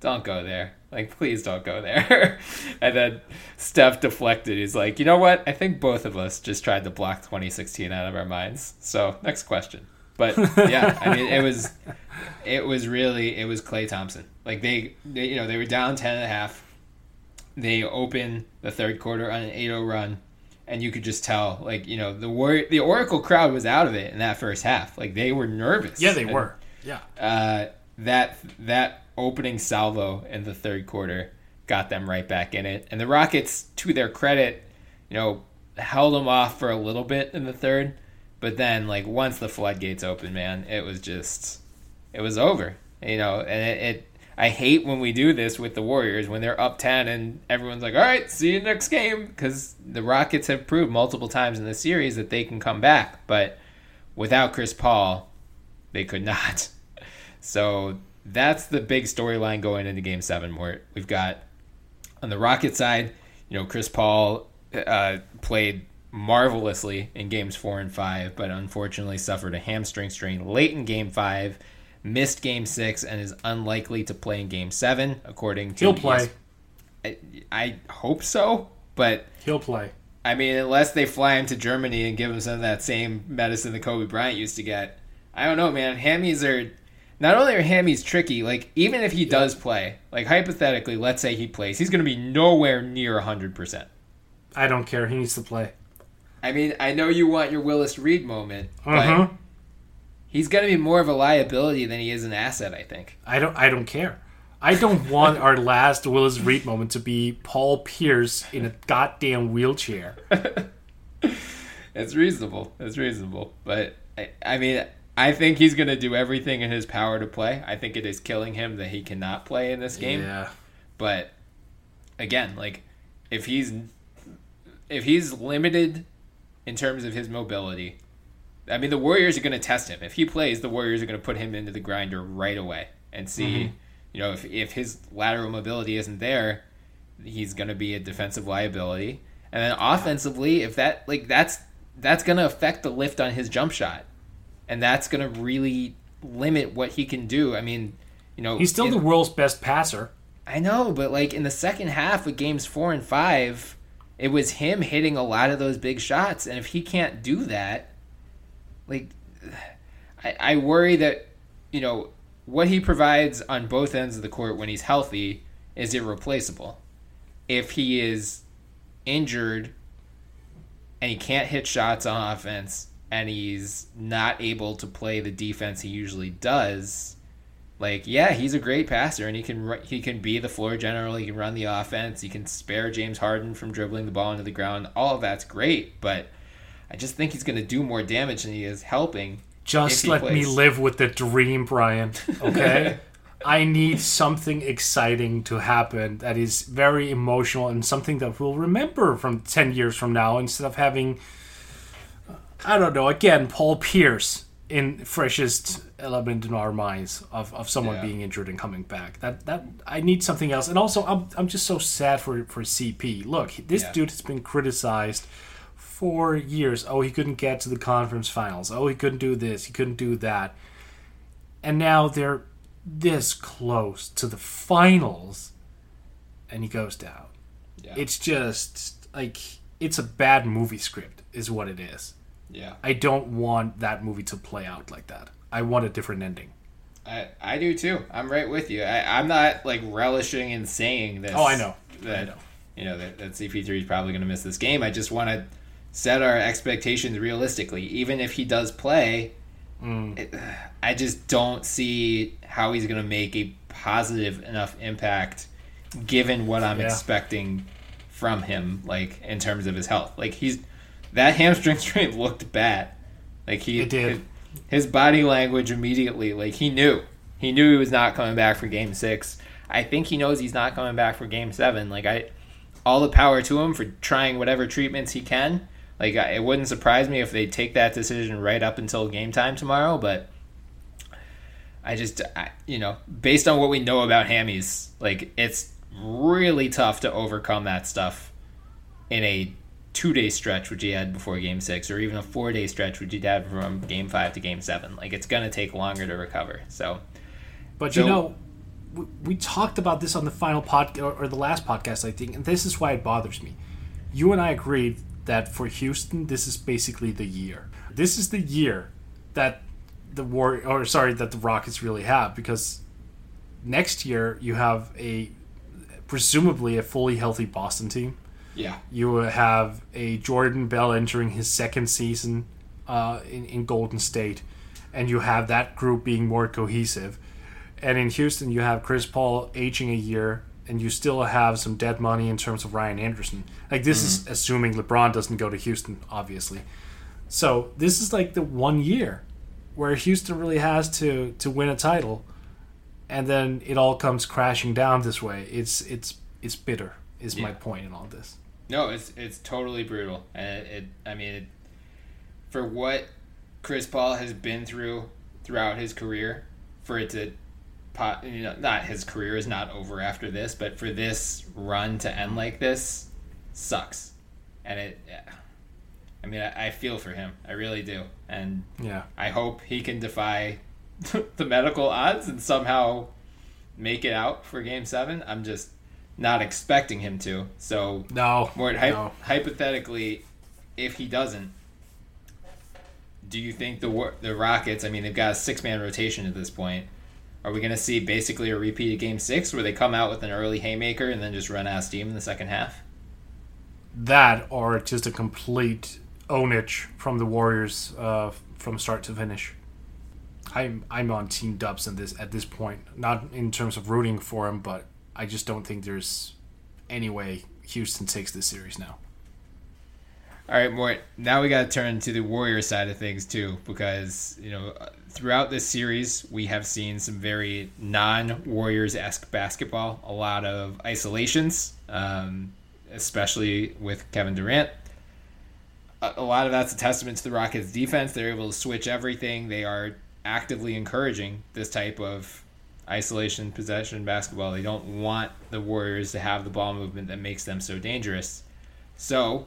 don't go there. Like, please don't go there. and then Steph deflected. He's like, you know what? I think both of us just tried to block 2016 out of our minds. So, next question. But yeah, I mean, it was, it was really, it was Klay Thompson. Like they, they you know, they were down 10 and a half. They open the third quarter on an 8-0 run, and you could just tell, like you know, the war- the Oracle crowd was out of it in that first half. Like they were nervous.
Yeah, they
And,
were. Yeah.
uh, that that opening salvo in the third quarter got them right back in it. And the Rockets, to their credit, you know, held them off for a little bit in the third, but then like once the floodgates opened, man, it was just it was over. You know, and it, it I hate when we do this with the Warriors when they're up 10 and everyone's like, "All right, see you next game" cuz the Rockets have proved multiple times in the series that they can come back, but without Chris Paul, they could not. So that's the big storyline going into Game Seven. Where we've got on the Rocket side, you know, Chris Paul uh, played marvelously in games four and five, but unfortunately suffered a hamstring strain late in Game Five, missed Game Six, and is unlikely to play in Game Seven, according to
He'll play.
I, I hope so, but
He'll play.
I mean, unless they fly him to Germany and give him some of that same medicine that Kobe Bryant used to get, I don't know, man. Hammies are not only are hammies tricky, like even if he does play, like hypothetically, let's say he plays, he's going to be nowhere near hundred percent.
I don't care. He needs to play.
I mean, I know you want your Willis Reed moment, but
Mhm.
He's going to be more of a liability than he is an asset. I think.
I don't. I don't care. I don't want our last Willis Reed moment to be Paul Pierce in a goddamn wheelchair.
It's reasonable. It's reasonable. But I, I mean, I think he's going to do everything in his power to play. I think it is killing him that he cannot play in this game.
Yeah.
But again, like if he's if he's limited in terms of his mobility, I mean the Warriors are going to test him. If he plays, the Warriors are going to put him into the grinder right away and see, mm-hmm. you know, if if his lateral mobility isn't there, he's going to be a defensive liability. And then offensively, if that like that's that's going to affect the lift on his jump shot. And that's going to really limit what he can do. I mean, you know,
He's still
in-
the world's best passer.
I know, but like in the second half of games four and five, it was him hitting a lot of those big shots, and if he can't do that, like, I, I worry that you know what he provides on both ends of the court when he's healthy is irreplaceable. If he is injured and he can't hit shots on offense and he's not able to play the defense he usually does, like yeah, he's a great passer and he can he can be the floor general. He can run the offense. He can spare James Harden from dribbling the ball into the ground. All of that's great, but I just think he's going to do more damage than he is helping.
Just
he
let me live with the dream, Bryan. Okay? I need something exciting to happen that is very emotional and something that we'll remember from 10 years from now instead of having, I don't know, again, Paul Pierce in freshest element in our minds of, of someone
Yeah.
being injured and coming back. That that I need something else. And also, I'm, I'm just so sad for, for CP. Look, this
Yeah.
dude has been criticized for years. Oh, he couldn't get to the conference finals. Oh, he couldn't do this. He couldn't do that. And now they're this close to the finals, and he goes down.
Yeah.
It's just like it's a bad movie script, is what it is.
Yeah,
I don't want that movie to play out like that. I want a different ending.
I I do too. I'm right with you. I, I'm not like relishing in saying this.
Oh, I know.
That,
I know.
You know that, that CP3 is probably going to miss this game. I just want to set our expectations realistically. Even if he does play,
Mm.
it, I just don't see how he's going to make a positive enough impact given what I'm
Yeah.
expecting from him, like in terms of his health. Like he's that hamstring strain looked bad. Like he
It did.
His, his body language immediately, like he knew, he knew he was not coming back for Game Six. I think he knows he's not coming back for Game Seven. Like I, all the power to him for trying whatever treatments he can. Like it wouldn't surprise me if they take that decision right up until game time tomorrow. But I just, I, you know, based on what we know about hammies, like it's really tough to overcome that stuff in a two day stretch, which he had before game six, or even a four day stretch, which he had from game five to game seven. Like it's going to take longer to recover. So,
But
So-
you know, we, we talked about this on the final pod or, or the last podcast, I think, and this is why it bothers me. You and I agreed that for Houston, this is basically the year. This is the year that the war, or sorry, that the Rockets really have, because next year you have a presumably a fully healthy Boston team.
yeah.
You have a Jordan Bell entering his second season uh, in, in Golden State, and you have that group being more cohesive. And in Houston, you have Chris Paul aging a year, and you still have some dead money in terms of Ryan Anderson. Like, this is mm-hmm. assuming LeBron doesn't go to Houston, obviously. So, this is like the one year where Houston really has to, to win a title, and then it all comes crashing down this way. It's, it's, it's bitter, is my point in all this.
No, it's it's totally brutal, and it, it I mean, it, for what Chris Paul has been through throughout his career, for it to you know, not his career is not over after this, but for this run to end like this, sucks. And it, I mean, I, I feel for him. I really do. And
yeah,
I hope he can defy the medical odds and somehow make it out for Game Seven. I'm just not expecting him to. So
no,
more
no.
hypothetically, if he doesn't, do you think the the Rockets? I mean, they've got a six man rotation at this point. Are we going to see basically a repeat of Game Six, where they come out with an early haymaker and then just run out of steam in the second half?
That, or just a complete ownage from the Warriors uh, from start to finish. I'm I'm on Team Dubs in this at this point. Not in terms of rooting for him, but I just don't think there's any way Houston takes this series now.
All right, more. Now we got to turn to the Warrior side of things too, because you know throughout this series we have seen some very non-Warriors esque basketball. A lot of isolations, um, especially with Kevin Durant. A, a lot of that's a testament to the Rockets' defense. They're able to switch everything. They are actively encouraging this type of isolation possession basketball. They don't want the Warriors to have the ball movement that makes them so dangerous. So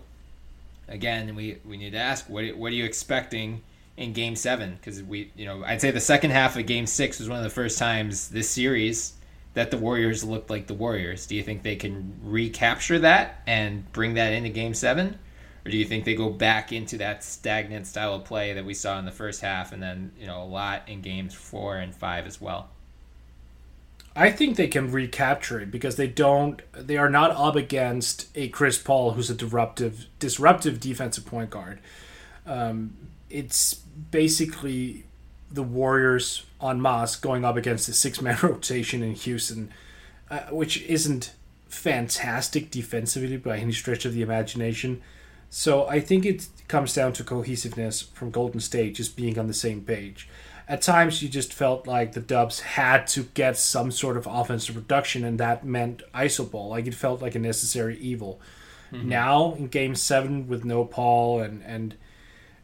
again, we we need to ask what what are you expecting in Game Seven? Because we, you know, I'd say the second half of Game Six was one of the first times this series that the Warriors looked like the Warriors. Do you think they can recapture that and bring that into Game Seven? Or do you think they go back into that stagnant style of play that we saw in the first half and then, you know, a lot in games four and five as well?
I think they can recapture it because they don't. They are not up against a Chris Paul who's a disruptive, disruptive defensive point guard. Um, it's basically the Warriors on mass going up against a six man rotation in Houston, uh, which isn't fantastic defensively by any stretch of the imagination. So I think it comes down to cohesiveness from Golden State just being on the same page at times you just felt like the Dubs had to get some sort of offensive production, and that meant iso ball. Like it felt like a necessary evil. Mm-hmm. Now in Game Seven with no Paul and and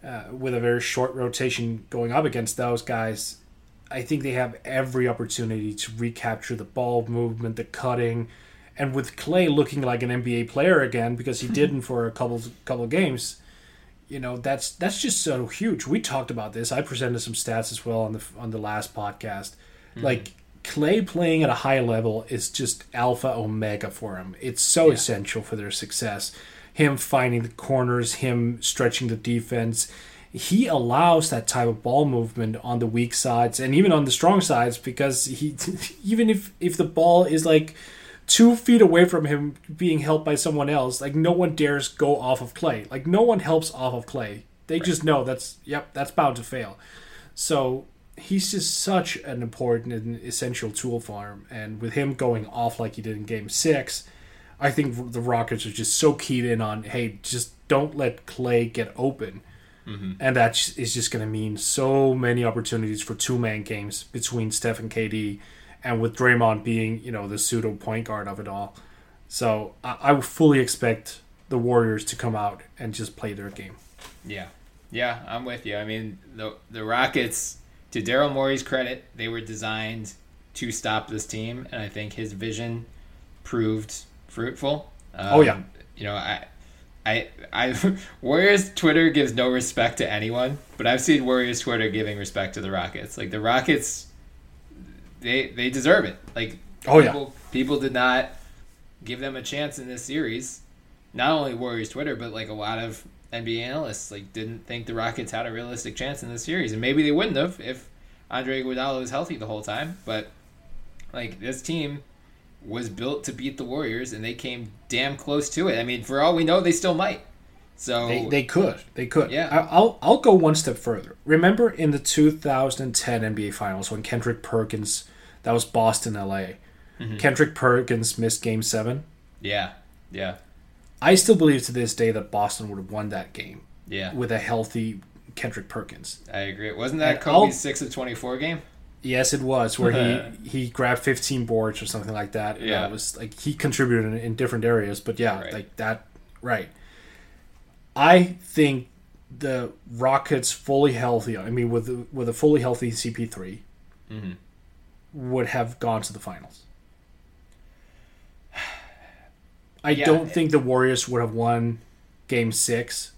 uh, with a very short rotation going up against those guys, I think they have every opportunity to recapture the ball movement, the cutting, and with Klay looking like an NBA player again because he didn't for a couple couple of games you know that's that's just so huge. We talked about this. I presented some stats as well on the on the last podcast. Mm-hmm. Like Klay playing at a high level is just alpha omega for him. It's so yeah. essential for their success. Him finding the corners, him stretching the defense. He allows that type of ball movement on the weak sides and even on the strong sides because he even if if the ball is like two feet away from him being helped by someone else, like no one dares go off of Klay. Like no one helps off of Klay. They right. just know that's yep, that's bound to fail. So he's just such an important and essential tool for him. And with him going off like he did in Game Six, I think the Rockets are just so keyed in on hey, just don't let Klay get open. Mm-hmm. And that is just going to mean so many opportunities for two man games between Steph and KD and with Draymond being you know the pseudo point guard of it all. So I, I fully expect the Warriors to come out and just play their game.
Yeah, yeah, I'm with you. I mean the the Rockets, to Daryl Morey's credit, they were designed to stop this team, and I think his vision proved fruitful.
Um, oh yeah,
you know I. I, I, Warriors Twitter gives no respect to anyone, but I've seen Warriors Twitter giving respect to the Rockets. Like the Rockets they they deserve it. Like
oh
people,
yeah,
people did not give them a chance in this series. Not only Warriors Twitter, but like a lot of NBA analysts like didn't think the Rockets had a realistic chance in this series, and maybe they wouldn't have if Andre Iguodala was healthy the whole time. But like this team was built to beat the Warriors, and they came damn close to it. I mean, for all we know, they still might. So
they, they could, they could.
Yeah,
I'll I'll go one step further. Remember in the 2010 NBA Finals when Kendrick Perkins that was Boston, LA. Mm-hmm. Kendrick Perkins missed Game Seven.
Yeah, yeah.
I still believe to this day that Boston would have won that game.
Yeah,
with a healthy Kendrick Perkins.
I agree. Wasn't that and Kobe's I'll, six of twenty four game?
Yes, it was where he he grabbed fifteen boards or something like that.
Yeah,
it was like he contributed in, in different areas, but yeah, right. like that. Right. I think the Rockets fully healthy. I mean, with with a fully healthy CP3, mm-hmm would have gone to the finals. I
Yeah.
don't think the Warriors would have won game six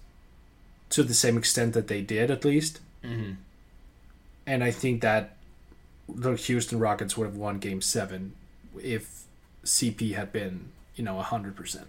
to the same extent that they did, at least.
Mm-hmm.
And I think that the Houston Rockets would have won game seven if CP had been, you know, 100%.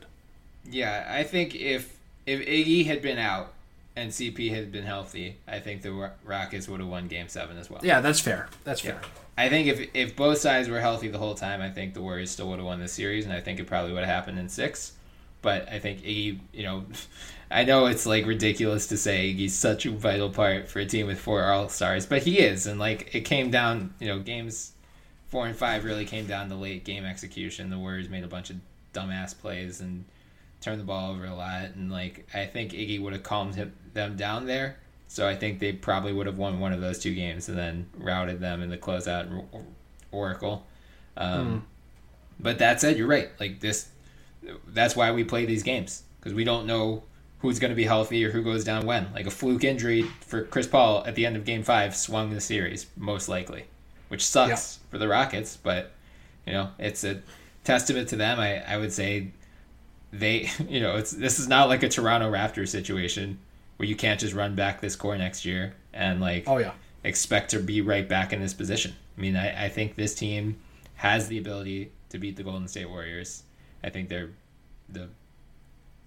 Yeah, I think if if Iggy had been out and CP had been healthy, I think the Ro- Rockets would have won Game Seven as well.
Yeah, that's fair. That's fair.
I think if if both sides were healthy the whole time, I think the Warriors still would have won the series, and I think it probably would have happened in six. But I think Iggy, you know, I know it's like ridiculous to say Iggy's such a vital part for a team with four All Stars, but he is, and like it came down, you know, games four and five really came down to late game execution. The Warriors made a bunch of dumbass plays and turned the ball over a lot, and like I think Iggy would have calmed him, them down there. So I think they probably would have won one of those two games and then routed them in the closeout Oracle. Um, But that said, you're right. Like this, that's why we play these games because we don't know who's going to be healthy or who goes down when. Like a fluke injury for Chris Paul at the end of Game Five swung the series most likely, which sucks for the Rockets. But you know, it's a testament to them. I I would say they you know it's this is not like a Toronto Raptors situation where you can't just run back this core next year and like
Oh, yeah.
expect to be right back in this position. I mean, I, I think this team has the ability to beat the Golden State Warriors. I think they're the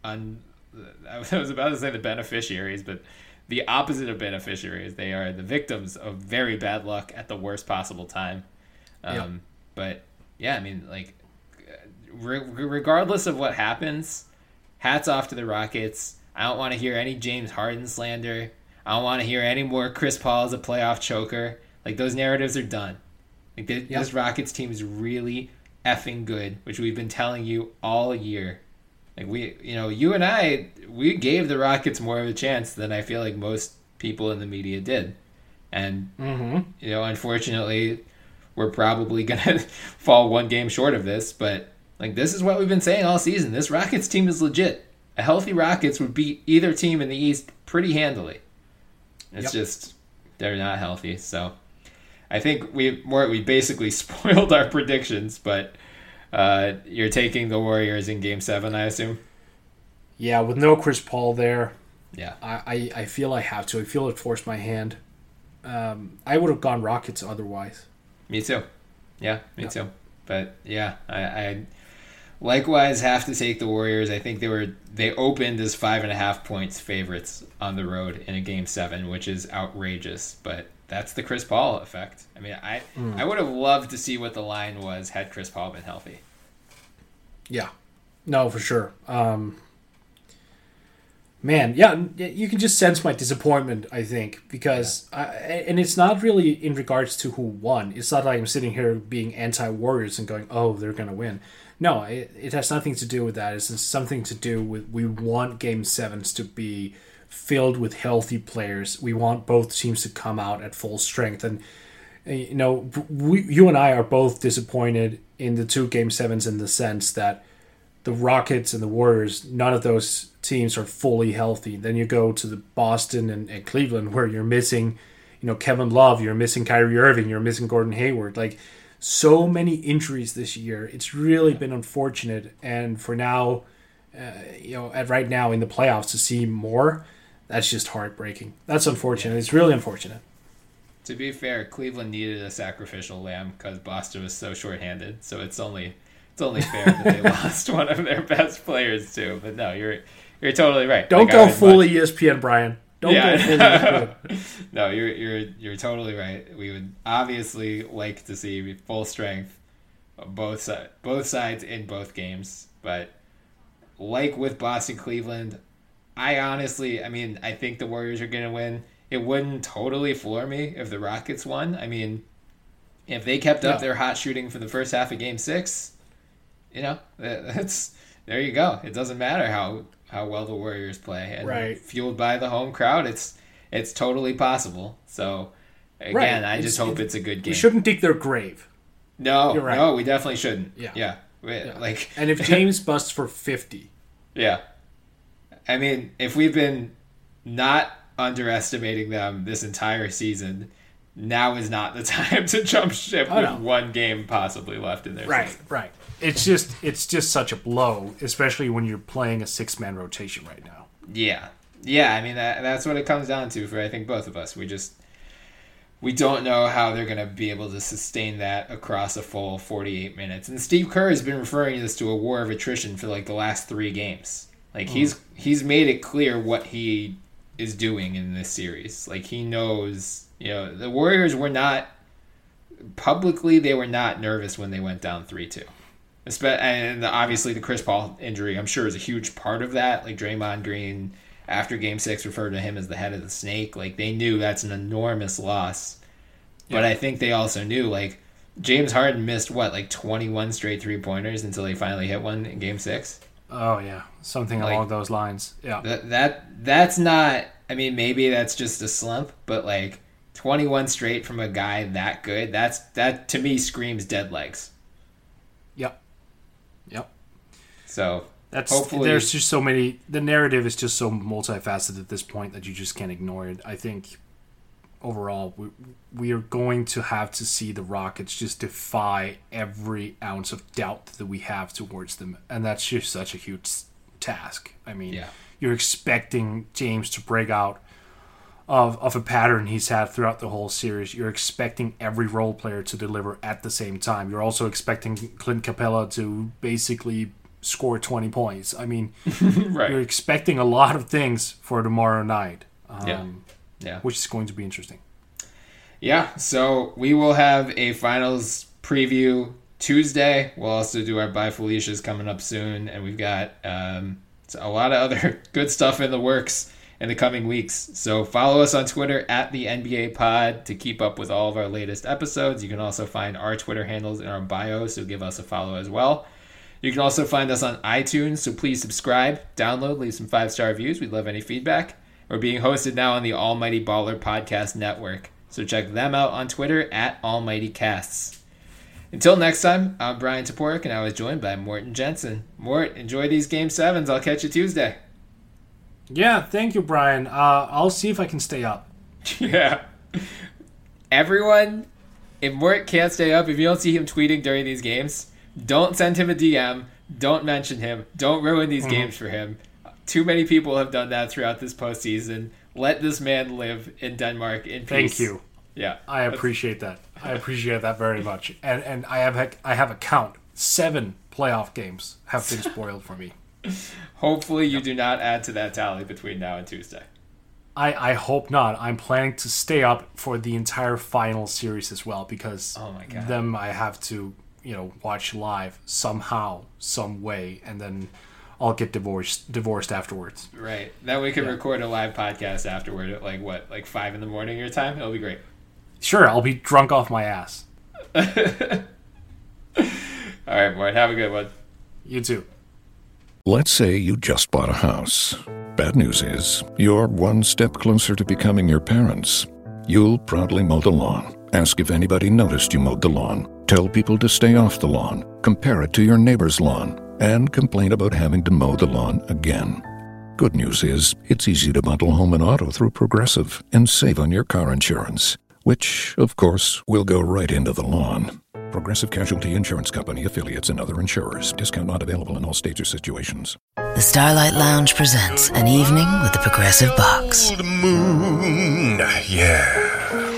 un. I was about to say the beneficiaries, but the opposite of beneficiaries. They are the victims of very bad luck at the worst possible time. Um,
Yeah.
But yeah, I mean, like, re- regardless of what happens, hats off to the Rockets. I don't want to hear any James Harden slander. I don't want to hear any more Chris Paul as a playoff choker. Like those narratives are done. Like
Yeah.
this Rockets team is really effing good, which we've been telling you all year. Like we, you know, you and I, we gave the Rockets more of a chance than I feel like most people in the media did, and
Mm-hmm.
you know, unfortunately, we're probably gonna fall one game short of this. But like this is what we've been saying all season. This Rockets team is legit. A healthy Rockets would beat either team in the East pretty handily. It's
Yep.
just they're not healthy. So I think we more we basically spoiled our predictions. But uh, you're taking the Warriors in Game Seven, I assume.
Yeah, with no Chris Paul there,
Yeah.
I, I, I feel I have to. I feel it forced my hand. Um, I would have gone Rockets otherwise.
Me too. Yeah, me
Yeah.
too. But yeah, I, I likewise have to take the Warriors. I think they were they opened as five and a half points favorites on the road in a game seven, which is outrageous. But that's the Chris Paul effect. I mean, I I would have loved to see what the line was had Chris Paul been healthy.
Yeah, no, for sure. Um, man, yeah, you can just sense my disappointment. I think because, I, and it's not really in regards to who won. It's not like I'm sitting here being anti-Warriors and going, "Oh, they're gonna win." No, it, it has nothing to do with that. It's something to do with we want Game Sevens to be filled with healthy players. We want both teams to come out at full strength and uh, you know, we, you and I are both disappointed in the two game sevens in the sense that the Rockets and the Warriors, none of those teams are fully healthy. Then you go to the Boston and, and Cleveland where you're missing, you know, Kevin Love, you're missing Kyrie Irving, you're missing Gordon Hayward. Like so many injuries this year. It's really been unfortunate. And for now, uh, you know, at right now in the playoffs to see more, that's just heartbreaking. That's unfortunate. It's really unfortunate.
To be fair, Cleveland needed a sacrificial lamb because Boston was so shorthanded. So it's only it's only fair that they lost one of their best players too. But no, you're you're totally right.
Don't
Like,
go fully
much-
ESPN, Bryan. Don't
Yeah,
go full
I know.
ESPN.
no, you're you're you're totally right. We would obviously like to see full strength, both side, both sides in both games. But like with Boston, Cleveland, I honestly, I mean, I think the Warriors are gonna win. It wouldn't totally floor me if the Rockets won. I mean, if they kept up their hot shooting for the first half of Game Six, you know, that's there you go. It doesn't matter how how well the Warriors play, and
Right.
fueled by the home crowd, it's it's totally possible. So again,
Right.
I just
It's-
hope it's a good game.
We shouldn't dig their grave.
no,
You're right.
no, we definitely shouldn't.
Yeah.
yeah, We- like
And if James busts for 50,
yeah. I mean, if we've been not underestimating them this entire season, now is not the time to jump ship
Oh,
with one game possibly left in their
Right,
season.
right. It's just it's just such a blow, especially when you're playing a six man rotation right now.
Yeah, yeah. I mean, that, that's what it comes down to for I think both of us. We just we don't know how they're going to be able to sustain that across a full 48 minutes. And Steve Kerr has been referring to this to a war of attrition for like the last three games. Like hmm. he's he's made it clear what he is doing in this series. Like he knows, you know, the Warriors were not publicly they were not nervous when they went down 3-2. And obviously the Chris Paul injury, I'm sure, is a huge part of that. Like Draymond Green, after Game Six, referred to him as the head of the snake. Like they knew that's an enormous loss, but I think they also knew like James Harden missed what like 21 straight three pointers until he finally hit one in Game Six.
Oh yeah, something
Like-
along those lines. Yeah,
That that that's not. I mean, maybe that's just a slump, but like 21 straight from a guy that good, that's that to me screams dead legs.
yep, yep.
So
That's
Hopefully-
there's just so many. The narrative is just so multifaceted at this point that you just can't ignore it. I think overall we we are going to have to see the Rockets just defy every ounce of doubt that we have towards them, and that's just such a huge task. I mean,
Yeah.
you're expecting James to break out of, of a pattern he's had throughout the whole series. You're expecting every role player to deliver at the same time. You're also expecting Clint Capela to basically score 20 points. I mean,
right,
you're expecting a lot of things for tomorrow night, um,
Yeah. Yeah.
which is going to be interesting.
Yeah, so we will have a finals preview Tuesday. We'll also do our Bye Felicia's coming up soon, and we've got um, a lot of other good stuff in the works in the coming weeks. So follow us on Twitter at the NBA Pod to keep up with all of our latest episodes. You can also find our Twitter handles in our bio, so give us a follow as well. You can also find us on iTunes, so please subscribe, download, leave some five star reviews. We'd love any feedback. We're being hosted now on the Almighty Baller Podcast Network, so check them out on Twitter at Almighty Casts. Until next time, I'm Bryan Toporek, and I was joined by Morten Jensen. Mort, enjoy these Game Sevens. I'll catch you Tuesday.
Yeah, thank you, Bryan. Uh, I'll see if I can stay up.
yeah. Everyone, if Mort can't stay up, if you don't see him tweeting during these games, don't send him a DM. Don't mention him. Don't ruin these games for him. Too many people have done that throughout this postseason. Let this man live in Denmark in peace.
Thank you.
Yeah.
I appreciate that. I appreciate that very much. And and I have a, I have a count. Seven playoff games have been spoiled for me.
Hopefully, you do not add to that tally between now and Tuesday.
I, I hope not. I'm planning to stay up for the entire final series as well because
Oh my God.
them I have to you know watch live somehow, some way, and then I'll get divorced divorced afterwards.
Right. Then we can record a live podcast afterward at like what, like five in the morning your time. It'll be great.
Sure, I'll be drunk off my ass.
All right, Mort. Have a good one.
You too.
Let's say you just bought a house. Bad news is, you're one step closer to becoming your parents. You'll proudly mow the lawn. Ask if anybody noticed you mowed the lawn. Tell people to stay off the lawn. Compare it to your neighbor's lawn. And complain about having to mow the lawn again. Good news is, it's easy to bundle home and auto through Progressive and save on your car insurance, which, of course, will go right into the lawn. Progressive Casualty Insurance Company affiliates and other insurers. Discount not available in all states or situations.
The Starlight Lounge presents an evening with the Progressive Box.
Old moon. Yeah.